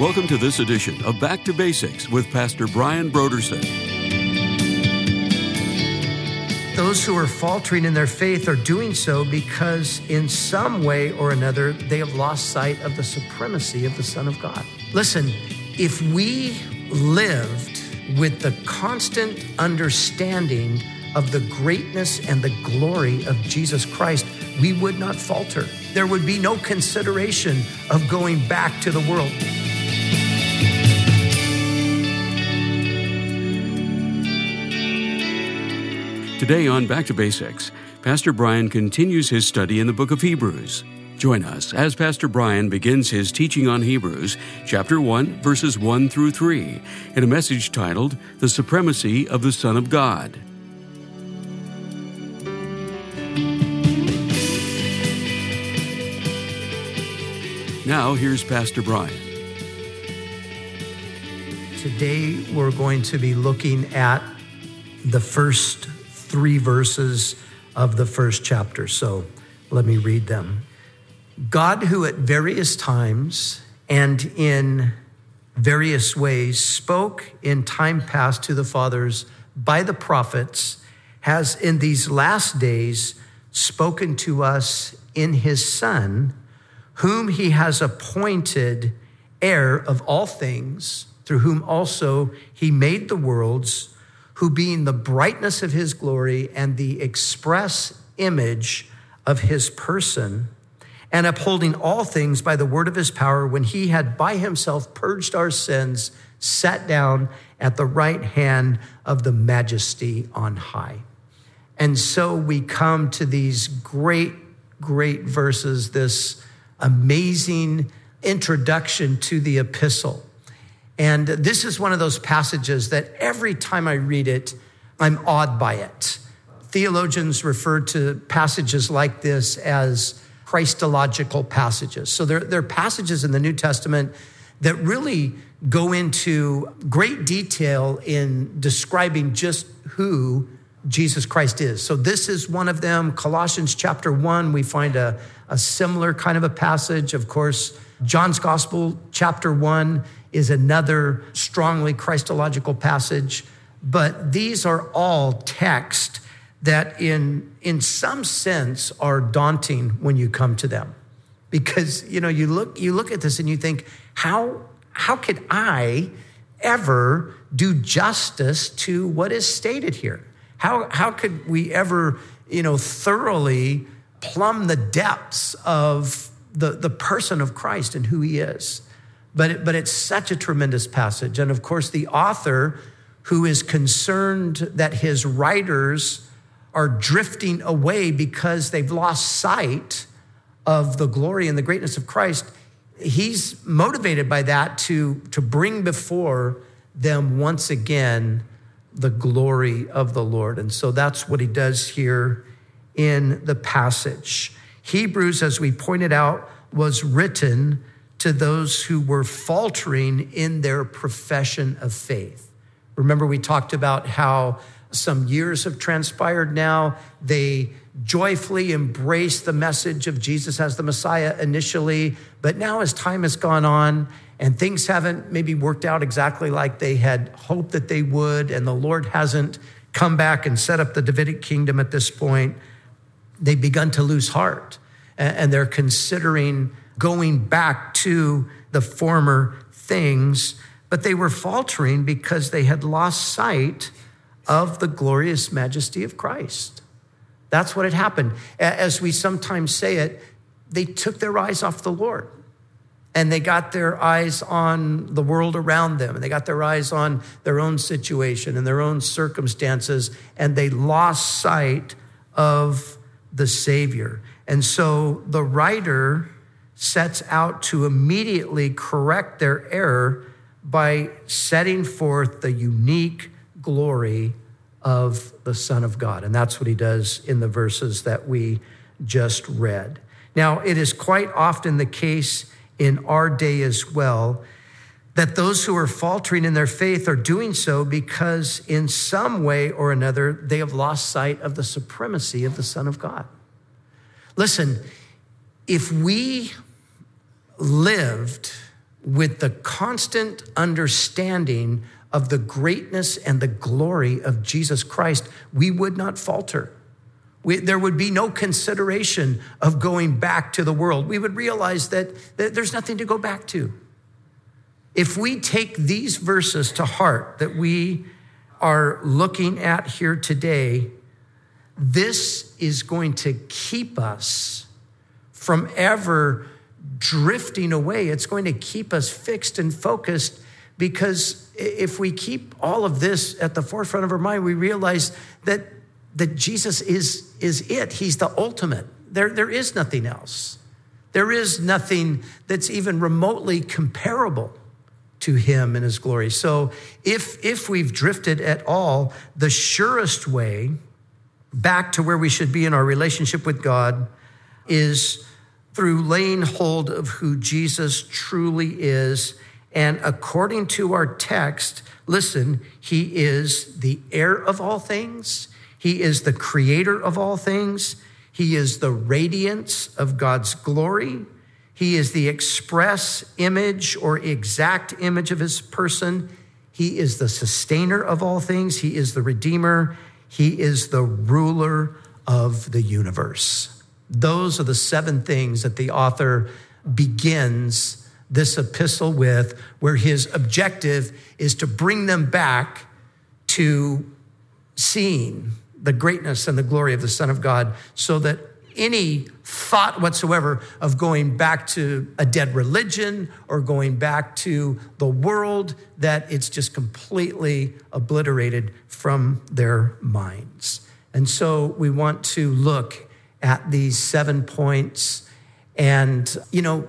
Welcome to this edition of Back to Basics with Pastor Brian Brodersen. Those who are faltering in their faith are doing so because, in some way or another, they have lost sight of the supremacy of the Son of God. Listen, if we lived with the constant understanding of the greatness and the glory of Jesus Christ, we would not falter. There would be no consideration of going back to the world. Today on Back to Basics, Pastor Brian continues his study in the book of Hebrews. Join us as Pastor Brian begins his teaching on Hebrews, chapter 1, verses 1 through 3, in a message titled The Supremacy of the Son of God. Now, here's Pastor Brian. Today, we're going to be looking at the first three verses of the first chapter. So let me read them. God, who at various times and in various ways spoke in time past to the fathers by the prophets, has in these last days spoken to us in his Son, whom he has appointed heir of all things, through whom also he made the worlds who being the brightness of his glory and the express image of his person, and upholding all things by the word of his power, when he had by himself purged our sins, sat down at the right hand of the majesty on high. And so we come to these great, great verses, this amazing introduction to the epistle. And this is one of those passages that every time I read it, I'm awed by it. Theologians refer to passages like this as Christological passages. So they're, they're passages in the New Testament that really go into great detail in describing just who Jesus Christ is. So this is one of them. Colossians chapter one, we find a, a similar kind of a passage. Of course, John's Gospel chapter one is another strongly Christological passage. But these are all texts that, in, in some sense, are daunting when you come to them. Because, you know, you look, you look at this and you think, how, how could I ever do justice to what is stated here? How, how could we ever, you know, thoroughly plumb the depths of the, the person of Christ and who he is? But, it, but it's such a tremendous passage. And of course, the author who is concerned that his writers are drifting away because they've lost sight of the glory and the greatness of Christ, he's motivated by that to, to bring before them once again the glory of the Lord. And so that's what he does here in the passage. Hebrews, as we pointed out, was written to those who were faltering in their profession of faith. Remember, we talked about how some years have transpired now. They joyfully embraced the message of Jesus as the Messiah initially, but now as time has gone on and things haven't maybe worked out exactly like they had hoped that they would, and the Lord hasn't come back and set up the Davidic kingdom at this point, they've begun to lose heart and they're considering going back to the former things, but they were faltering because they had lost sight of the glorious majesty of Christ. That's what had happened. As we sometimes say it, they took their eyes off the Lord and they got their eyes on the world around them and they got their eyes on their own situation and their own circumstances and they lost sight of the Savior. And so the writer sets out to immediately correct their error by setting forth the unique glory of the Son of God. And that's what he does in the verses that we just read. Now, it is quite often the case in our day as well that those who are faltering in their faith are doing so because, in some way or another, they have lost sight of the supremacy of the Son of God. Listen, if we lived with the constant understanding of the greatness and the glory of Jesus Christ, we would not falter. We, there would be no consideration of going back to the world. We would realize that, that there's nothing to go back to. If we take these verses to heart that we are looking at here today, this is going to keep us from ever drifting away. It's going to keep us fixed and focused because if we keep all of this at the forefront of our mind, we realize that, that Jesus is, is it. He's the ultimate. There, there is nothing else. There is nothing that's even remotely comparable to him and his glory. So if, if we've drifted at all, the surest way back to where we should be in our relationship with God is through laying hold of who Jesus truly is. And according to our text, listen, he is the heir of all things, he is the creator of all things, he is the radiance of God's glory. He is the express image or exact image of his person. He is the sustainer of all things. He is the redeemer. He is the ruler of the universe. Those are the seven things that the author begins this epistle with, where his objective is to bring them back to seeing the greatness and the glory of the Son of God so that any thought whatsoever of going back to a dead religion or going back to the world, that it's just completely obliterated from their minds. And so we want to look at these seven points. And, you know,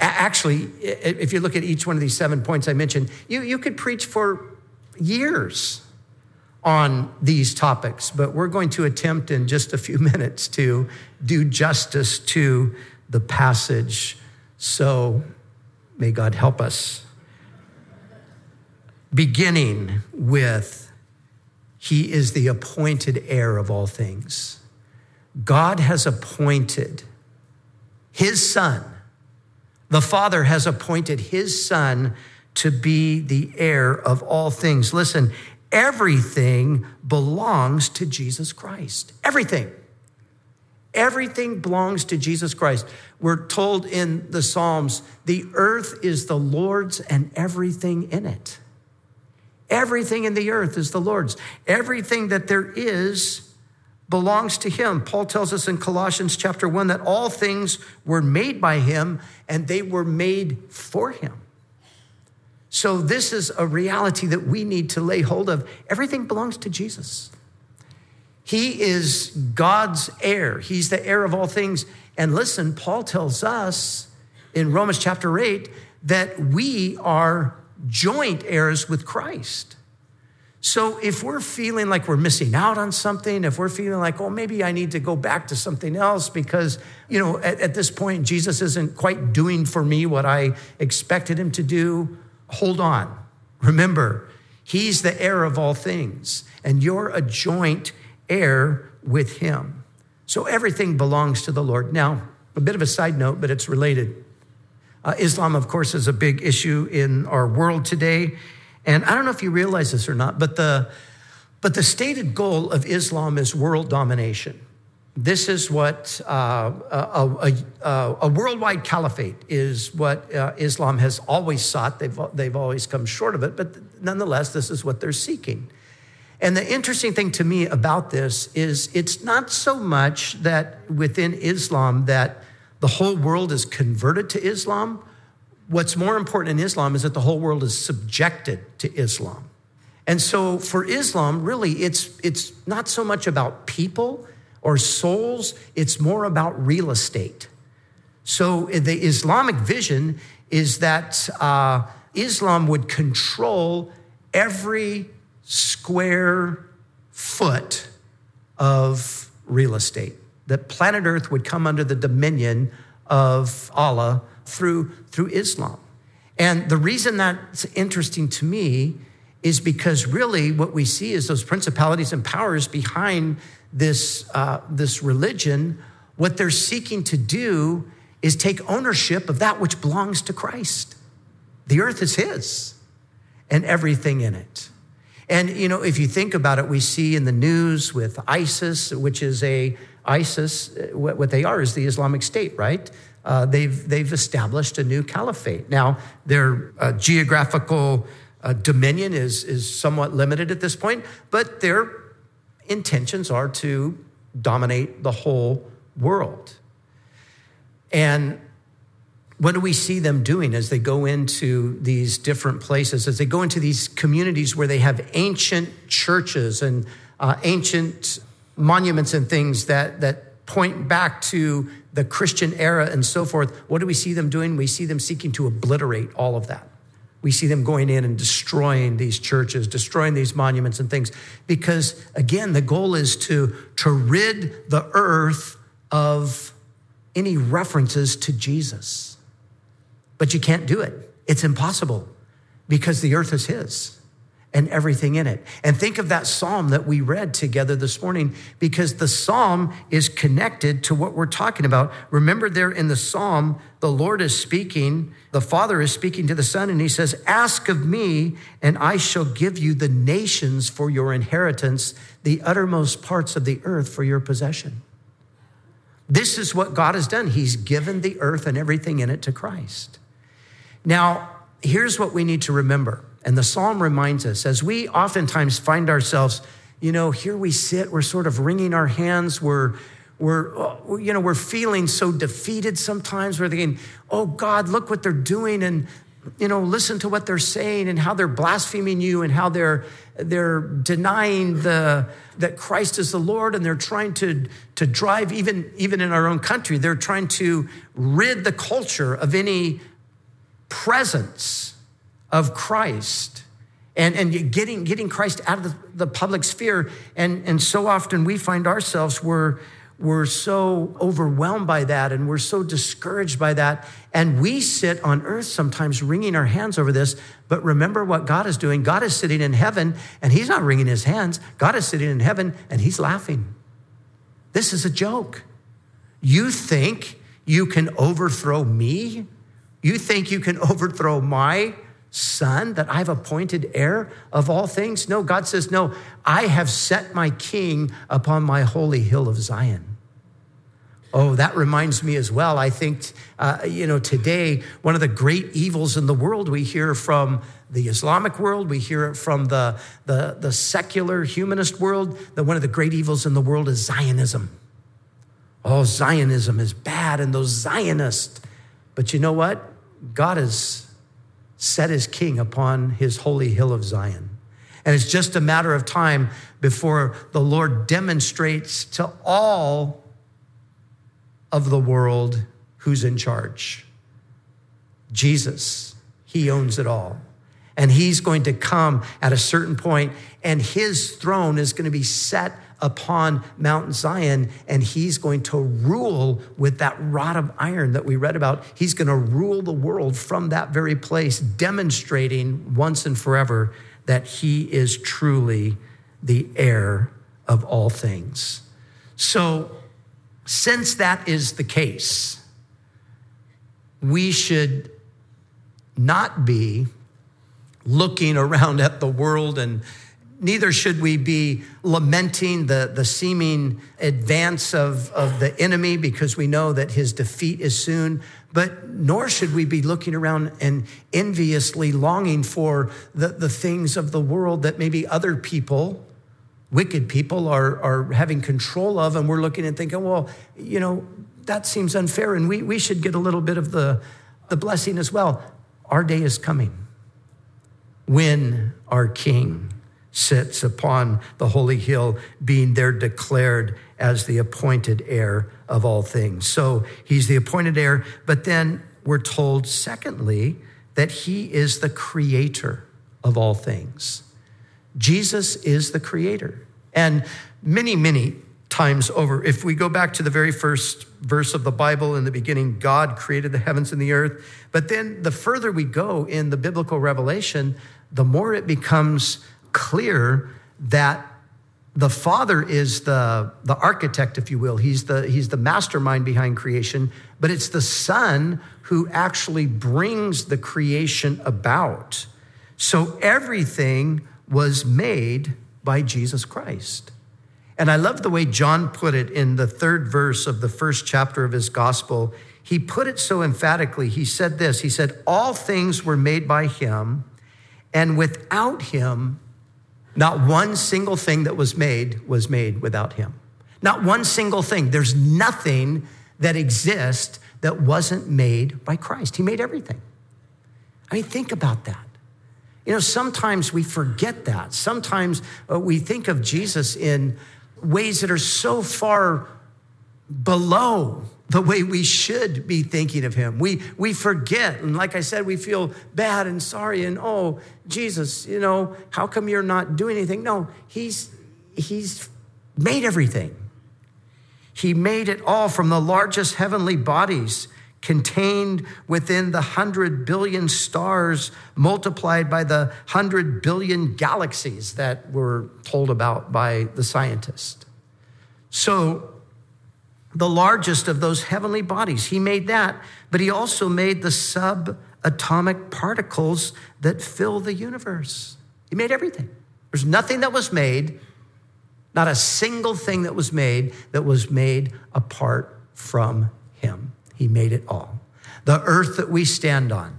actually, if you look at each one of these seven points I mentioned, you, you could preach for years on these topics, but we're going to attempt in just a few minutes to do justice to the passage. So may God help us. Beginning with, He is the appointed heir of all things. God has appointed his son, the Father has appointed his son to be the heir of all things. Listen, everything belongs to Jesus Christ. Everything. Everything belongs to Jesus Christ. We're told in the Psalms, the earth is the Lord's and everything in it. Everything in the earth is the Lord's. Everything that there is belongs to him. Paul tells us in Colossians chapter 1 that all things were made by him and they were made for him. So, this is a reality that we need to lay hold of. Everything belongs to Jesus. He is God's heir, He's the heir of all things. And listen, Paul tells us in Romans chapter 8 that we are joint heirs with Christ. So if we're feeling like we're missing out on something, if we're feeling like, oh, maybe I need to go back to something else because, you know, at, at this point, Jesus isn't quite doing for me what I expected him to do, hold on. Remember, he's the heir of all things, and you're a joint heir with him. So everything belongs to the Lord. Now, a bit of a side note, but it's related. Uh, Islam, of course, is a big issue in our world today. And I don't know if you realize this or not, but the, but the stated goal of Islam is world domination. This is what uh, a, a, a, worldwide caliphate is what uh, Islam has always sought. They've, they've always come short of it, but nonetheless, this is what they're seeking. And the interesting thing to me about this is it's not so much that within Islam that the whole world is converted to Islam, What's more important in Islam is that the whole world is subjected to Islam. And so for Islam, really, it's, it's not so much about people or souls, it's more about real estate. So the Islamic vision is that uh, Islam would control every square foot of real estate, that planet Earth would come under the dominion of Allah through, through Islam. And the reason that's interesting to me is because really what we see is those principalities and powers behind this, uh, this religion, what they're seeking to do is take ownership of that which belongs to Christ. The earth is his and everything in it. And, you know, if you think about it, we see in the news with ISIS, which is a, ISIS, what they are is the Islamic State, right? Uh, they've, they've established a new caliphate. Now, their uh, geographical uh, dominion is, is somewhat limited at this point, but their intentions are to dominate the whole world. And what do we see them doing as they go into these different places, as they go into these communities where they have ancient churches and uh, ancient monuments and things that, that point back to the Christian era and so forth? What do we see them doing? We see them seeking to obliterate all of that. We see them going in and destroying these churches, destroying these monuments and things. Because again, the goal is to, to rid the earth of any references to Jesus. But you can't do it. It's impossible because the earth is His and everything in it. And think of that psalm that we read together this morning because the psalm is connected to what we're talking about. Remember, there in the psalm, the Lord is speaking, the Father is speaking to the Son, and He says, Ask of me, and I shall give you the nations for your inheritance, the uttermost parts of the earth for your possession. This is what God has done. He's given the earth and everything in it to Christ. Now, here's what we need to remember. And the psalm reminds us as we oftentimes find ourselves, you know, here we sit, we're sort of wringing our hands, we're, we're, uh, you know, we're feeling so defeated sometimes. We're thinking, oh God, look what they're doing. And, you know, listen to what they're saying and how they're blaspheming you and how they're, they're denying the, that Christ is the Lord and they're trying to, to drive, even, even in our own country, they're trying to rid the culture of any presence of Christ and, and getting, getting Christ out of the, the public sphere. And, and so often we find ourselves, we're, we're so overwhelmed by that and we're so discouraged by that. And we sit on earth sometimes wringing our hands over this. But remember what God is doing. God is sitting in heaven and he's not wringing his hands. God is sitting in heaven and he's laughing. This is a joke. You think you can overthrow me? You think you can overthrow my son that I've appointed heir of all things? No, God says, No, I have set my king upon my holy hill of Zion. Oh, that reminds me as well. I think, uh, you know, today, one of the great evils in the world we hear from the Islamic world, we hear it from the, the, the secular humanist world, that one of the great evils in the world is Zionism. Oh, Zionism is bad, and those Zionists. But you know what? God has set his king upon his holy hill of Zion. And it's just a matter of time before the Lord demonstrates to all of the world who's in charge. Jesus, he owns it all. And he's going to come at a certain point, and his throne is going to be set upon Mount Zion, and he's going to rule with that rod of iron that we read about. He's going to rule the world from that very place, demonstrating once and forever that he is truly the heir of all things. So, since that is the case, we should not be looking around at the world and neither should we be lamenting the, the seeming advance of, of the enemy because we know that his defeat is soon, but nor should we be looking around and enviously longing for the, the things of the world that maybe other people, wicked people, are, are having control of. And we're looking and thinking, well, you know, that seems unfair and we, we should get a little bit of the, the blessing as well. Our day is coming when our King sits upon the holy hill, being there declared as the appointed heir of all things. So he's the appointed heir, but then we're told, secondly, that he is the creator of all things. Jesus is the creator. And many, many times over, if we go back to the very first verse of the Bible in the beginning, God created the heavens and the earth. But then the further we go in the biblical revelation, the more it becomes clear that the Father is the, the architect, if you will. He's the, he's the mastermind behind creation, but it's the Son who actually brings the creation about. So everything was made by Jesus Christ. And I love the way John put it in the third verse of the first chapter of his gospel. He put it so emphatically. He said this He said, All things were made by him, and without him, not one single thing that was made was made without him. Not one single thing. There's nothing that exists that wasn't made by Christ. He made everything. I mean, think about that. You know, sometimes we forget that. Sometimes uh, we think of Jesus in ways that are so far below the way we should be thinking of him. We, we forget. And like I said, we feel bad and sorry. And oh, Jesus, you know, how come you're not doing anything? No, he's, he's made everything. He made it all from the largest heavenly bodies contained within the hundred billion stars multiplied by the hundred billion galaxies that were told about by the scientist. So the largest of those heavenly bodies. He made that, but he also made the subatomic particles that fill the universe. He made everything. There's nothing that was made, not a single thing that was made that was made apart from him. He made it all. The earth that we stand on,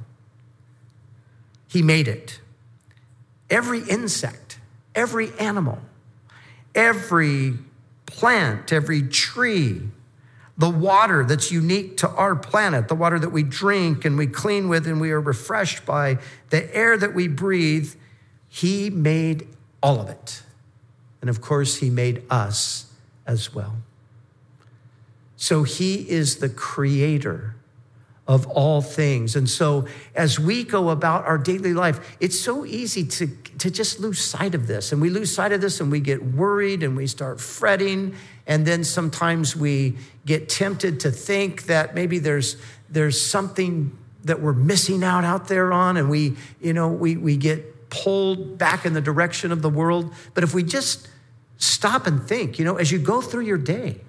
he made it. Every insect, every animal, every plant, every tree, the water that's unique to our planet, the water that we drink and we clean with and we are refreshed by, the air that we breathe, He made all of it. And of course, He made us as well. So He is the creator of all things. And so as we go about our daily life, it's so easy to, to just lose sight of this. And we lose sight of this and we get worried and we start fretting. And then sometimes we get tempted to think that maybe there's, there's something that we're missing out out there on. And we, you know, we, we get pulled back in the direction of the world. But if we just stop and think, you know, as you go through your day,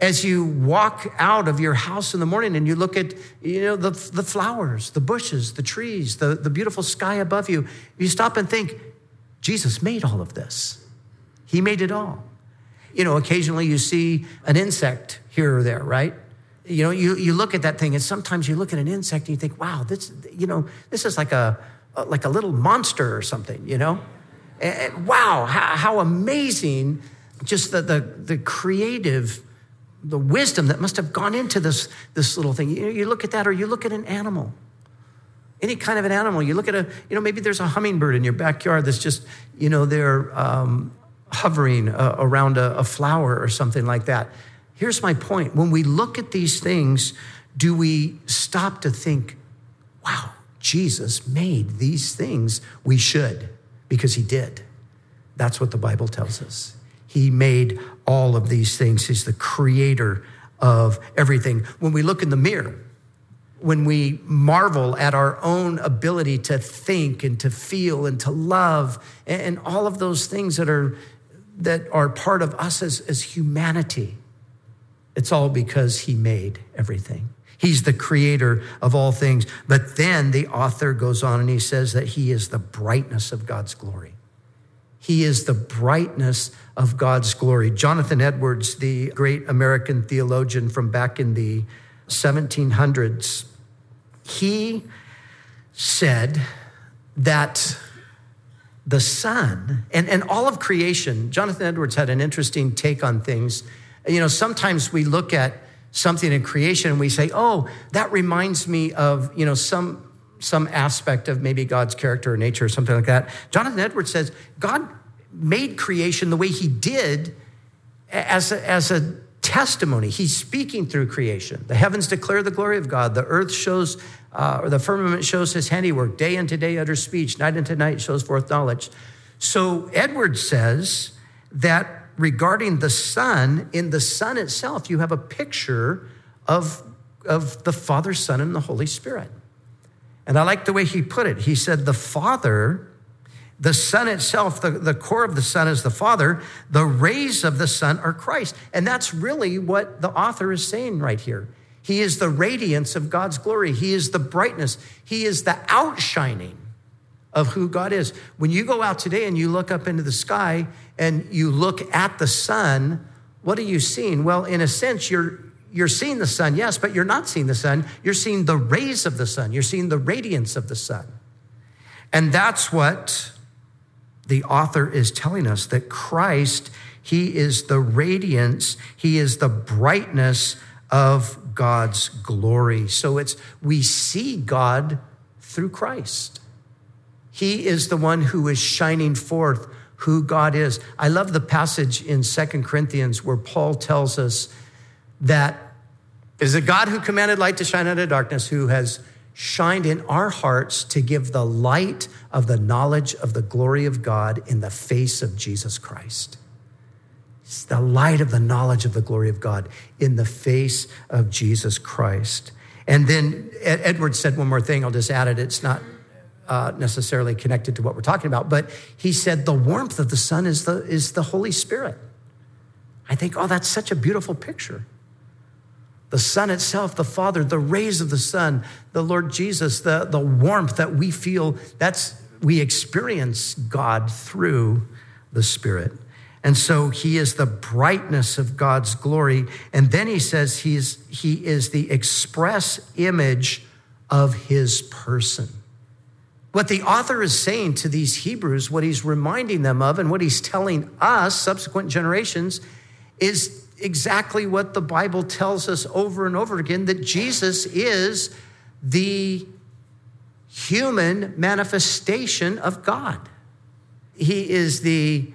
as you walk out of your house in the morning and you look at you know the, the flowers the bushes the trees the, the beautiful sky above you you stop and think jesus made all of this. He made it all. You know occasionally you see an insect here or there right? You know you, you look at that thing and sometimes you look at an insect and you think wow this you know this is like a like a little monster or something you know? And, wow how, how amazing just the, the, the creative the wisdom that must have gone into this, this little thing. You, you look at that, or you look at an animal, any kind of an animal. You look at a, you know, maybe there's a hummingbird in your backyard that's just, you know, they're um, hovering uh, around a, a flower or something like that. Here's my point. When we look at these things, do we stop to think, wow, Jesus made these things? We should, because he did. That's what the Bible tells us. He made all of these things. He's the creator of everything. When we look in the mirror, when we marvel at our own ability to think and to feel and to love and all of those things that are that are part of us as, as humanity it's all because he made everything he's the creator of all things but then the author goes on and he says that he is the brightness of god's glory he is the brightness of God's glory. Jonathan Edwards, the great American theologian from back in the 1700s, he said that the sun and, and all of creation, Jonathan Edwards had an interesting take on things. You know, sometimes we look at something in creation and we say, oh, that reminds me of, you know, some some aspect of maybe God's character or nature or something like that. Jonathan Edwards says God made creation the way he did as a, as a testimony. He's speaking through creation. The heavens declare the glory of God. The earth shows, uh, or the firmament shows his handiwork. Day unto day utters speech. Night unto night shows forth knowledge. So Edwards says that regarding the sun, in the sun itself, you have a picture of, of the Father, Son, and the Holy Spirit. And I like the way he put it. He said, The Father The Son itself, the, the core of the sun is the Father. The rays of the sun are Christ. And that's really what the author is saying right here. He is the radiance of God's glory, He is the brightness, He is the outshining of who God is. When you go out today and you look up into the sky and you look at the sun, what are you seeing? Well, in a sense, you're you're seeing the sun, yes, but you're not seeing the sun. You're seeing the rays of the sun. You're seeing the radiance of the sun. And that's what the author is telling us that Christ, he is the radiance, he is the brightness of God's glory. So it's we see God through Christ. He is the one who is shining forth who God is. I love the passage in Second Corinthians where Paul tells us that is a God who commanded light to shine out of darkness, who has shined in our hearts to give the light of the knowledge of the glory of God in the face of Jesus Christ. It's the light of the knowledge of the glory of God in the face of Jesus Christ. And then Edward said one more thing. I'll just add it. It's not uh, necessarily connected to what we're talking about, but he said the warmth of the sun is the, is the Holy Spirit. I think, oh, that's such a beautiful picture. The sun itself, the Father, the rays of the sun, the Lord Jesus, the, the warmth that we feel, that's we experience God through the Spirit. And so he is the brightness of God's glory. And then he says he's, he is the express image of his person. What the author is saying to these Hebrews, what he's reminding them of, and what he's telling us, subsequent generations, is exactly what the Bible tells us over and over again that Jesus is the human manifestation of God. He is the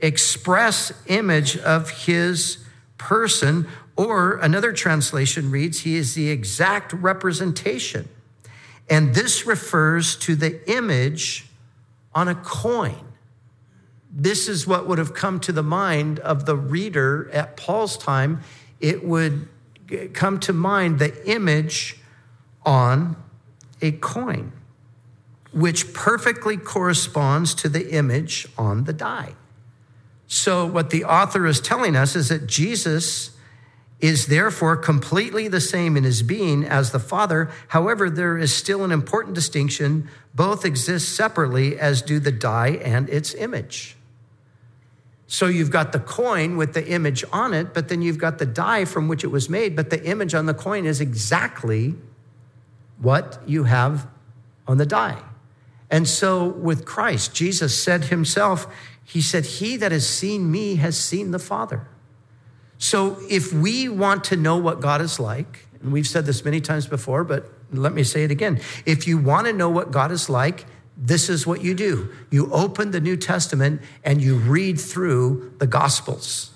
express image of his person, or another translation reads, He is the exact representation and this refers to the image on a coin. This is what would have come to the mind of the reader at Paul's time. It would come to mind the image on a coin, which perfectly corresponds to the image on the die. So, what the author is telling us is that Jesus is therefore completely the same in his being as the Father. However, there is still an important distinction. Both exist separately, as do the die and its image. So you've got the coin with the image on it, but then you've got the die from which it was made, but the image on the coin is exactly what you have on the die. And so with Christ, Jesus said himself, He said, He that has seen me has seen the Father. So if we want to know what God is like, and we've said this many times before, but let me say it again. If you want to know what God is like, this is what you do. You open the New Testament and you read through the Gospels.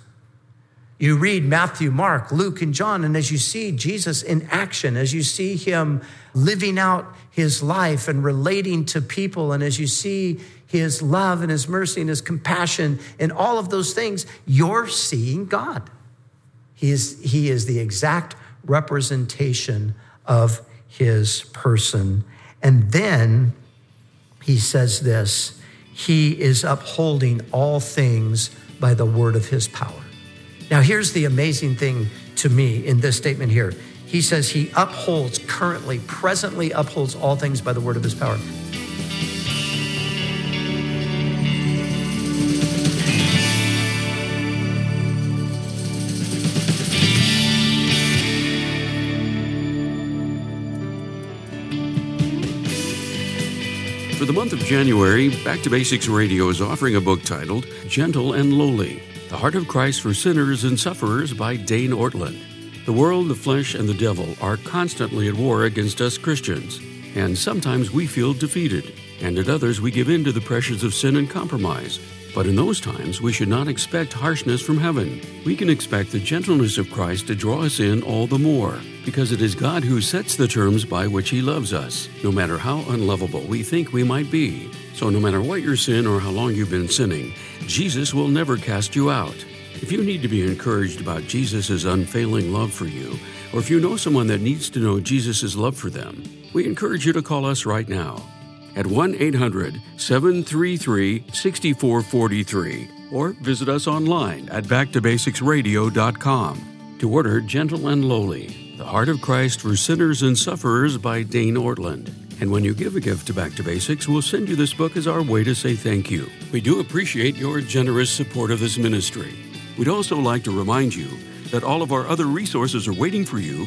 You read Matthew, Mark, Luke, and John, and as you see Jesus in action, as you see him living out his life and relating to people, and as you see his love and his mercy and his compassion and all of those things, you're seeing God. He is, he is the exact representation of his person. And then he says this He is upholding all things by the word of his power. Now, here's the amazing thing to me in this statement here. He says he upholds, currently, presently upholds all things by the word of his power. The month of January, Back to Basics Radio is offering a book titled Gentle and Lowly The Heart of Christ for Sinners and Sufferers by Dane Ortlund. The world, the flesh, and the devil are constantly at war against us Christians, and sometimes we feel defeated, and at others we give in to the pressures of sin and compromise. But in those times, we should not expect harshness from heaven. We can expect the gentleness of Christ to draw us in all the more, because it is God who sets the terms by which He loves us, no matter how unlovable we think we might be. So, no matter what your sin or how long you've been sinning, Jesus will never cast you out. If you need to be encouraged about Jesus' unfailing love for you, or if you know someone that needs to know Jesus' love for them, we encourage you to call us right now at 1 800 733 6443 or visit us online at backtobasicsradio.com to order Gentle and Lowly, The Heart of Christ for Sinners and Sufferers by Dane Ortlund. And when you give a gift to Back to Basics, we'll send you this book as our way to say thank you. We do appreciate your generous support of this ministry. We'd also like to remind you that all of our other resources are waiting for you